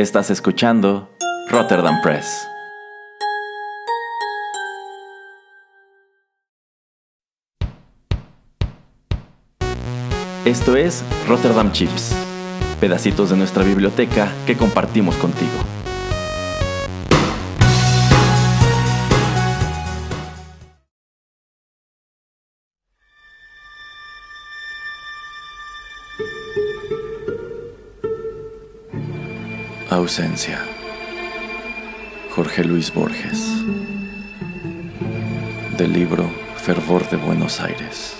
Estás escuchando Rotterdam Press. Esto es Rotterdam Chips, pedacitos de nuestra biblioteca que compartimos contigo. Ausencia. Jorge Luis Borges. Del libro Fervor de Buenos Aires.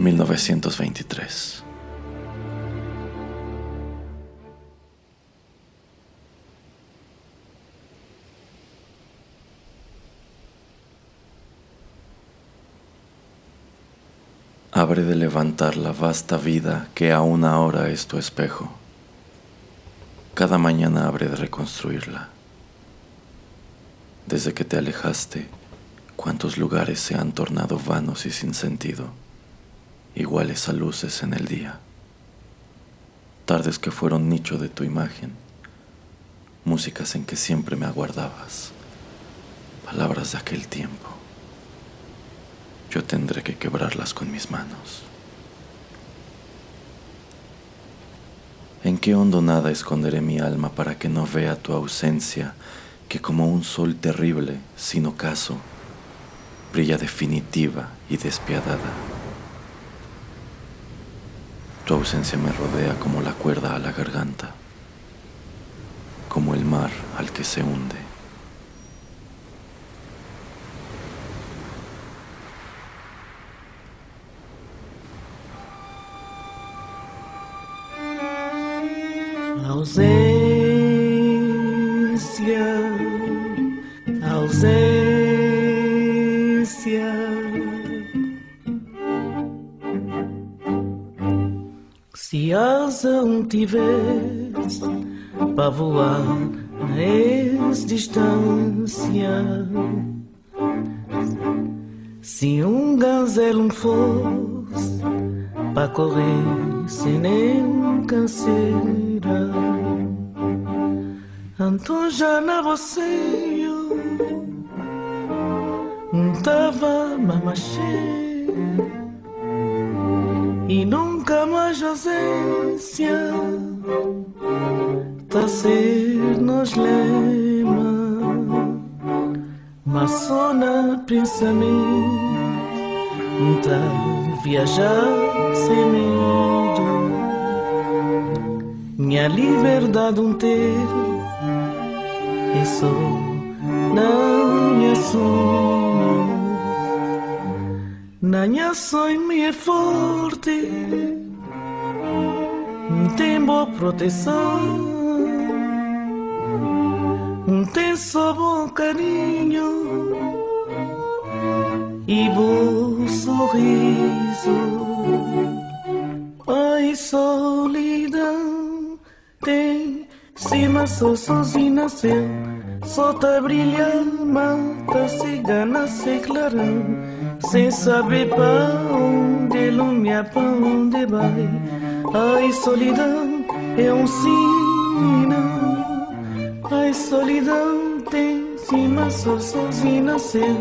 1923. Abre de levantar la vasta vida que aún ahora es tu espejo cada mañana habré de reconstruirla. Desde que te alejaste, cuántos lugares se han tornado vanos y sin sentido, iguales a luces en el día. Tardes que fueron nicho de tu imagen, músicas en que siempre me aguardabas, palabras de aquel tiempo. Yo tendré que quebrarlas con mis manos. Qué hondo nada esconderé mi alma para que no vea tu ausencia, que como un sol terrible, sin ocaso, brilla definitiva y despiadada? Tu ausencia me rodea como la cuerda a la garganta, como el mar al que se hunde. Ausência, ausência. Se asa um tivesse para voar na distância, se um gazelo fosse para correr sem nenhum canseira. Anto já na você tava mamaché e nunca mais ausência tá ser nos lema mas só na pensamento tá viajar sem medo minha liberdade um ter é sonho, não é sonho me é forte, tem boa proteção, tem só bom carinho e bom sorriso, cima sou sozinho nasceu Sol tá brilhando, mata cigana se clarão Sem saber pra onde lumia, pra onde vai. Ai solidão é um sinal Ai solidão tem cima sou sozinho nasceu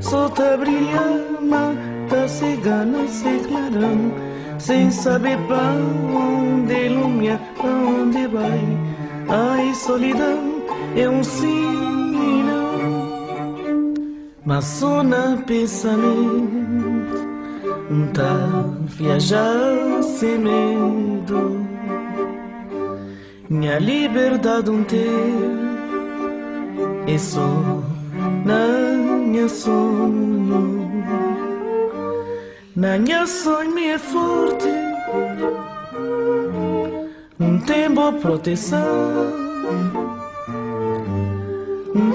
Sol tá brilhando, mata cigana se clarão Sem saber pra onde lumia, pra onde vai Ai, solidão é um sinal, mas só na pensamento tá viajar sem medo. Minha liberdade um ter é só na minha sonho. Na minha sonho é forte tem boa proteção,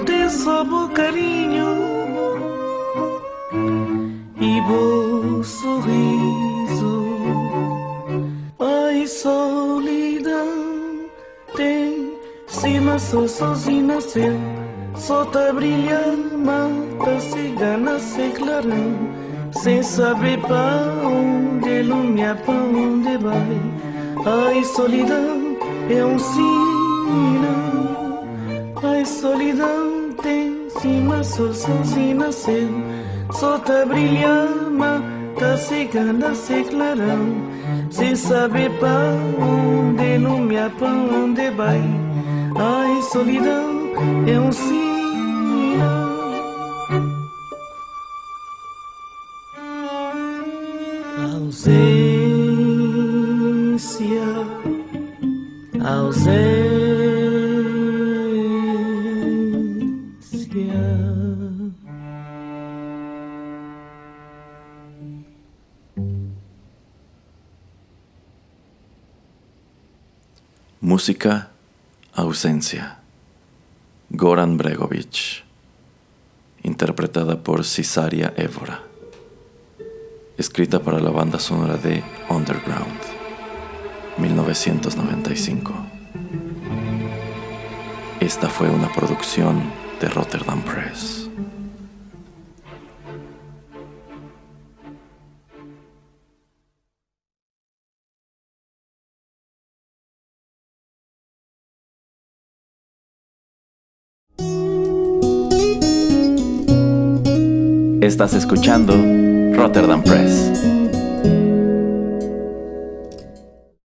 tem só bom carinho. E bom sorriso. Ai, solidão, tem cima só sozinho nasceu, só tá brilhando, mata cigana sem clarão. Sem saber pra onde lumia, pra onde vai Ai, solidão é um sinal. Ai, solidão tem cima, sou sozinho nasceu. Só tá brilhando, tá secando, se clarão. Sem saber pra onde, não me pra onde vai. Ai, solidão é um sinal. Ausência, ausência. Música Ausencia. Goran Bregovic. Interpretada por Cisaria Évora. Escrita para la banda sonora de Underground. 1995. Esta fue una producción de Rotterdam Press. Estás escuchando Rotterdam Press.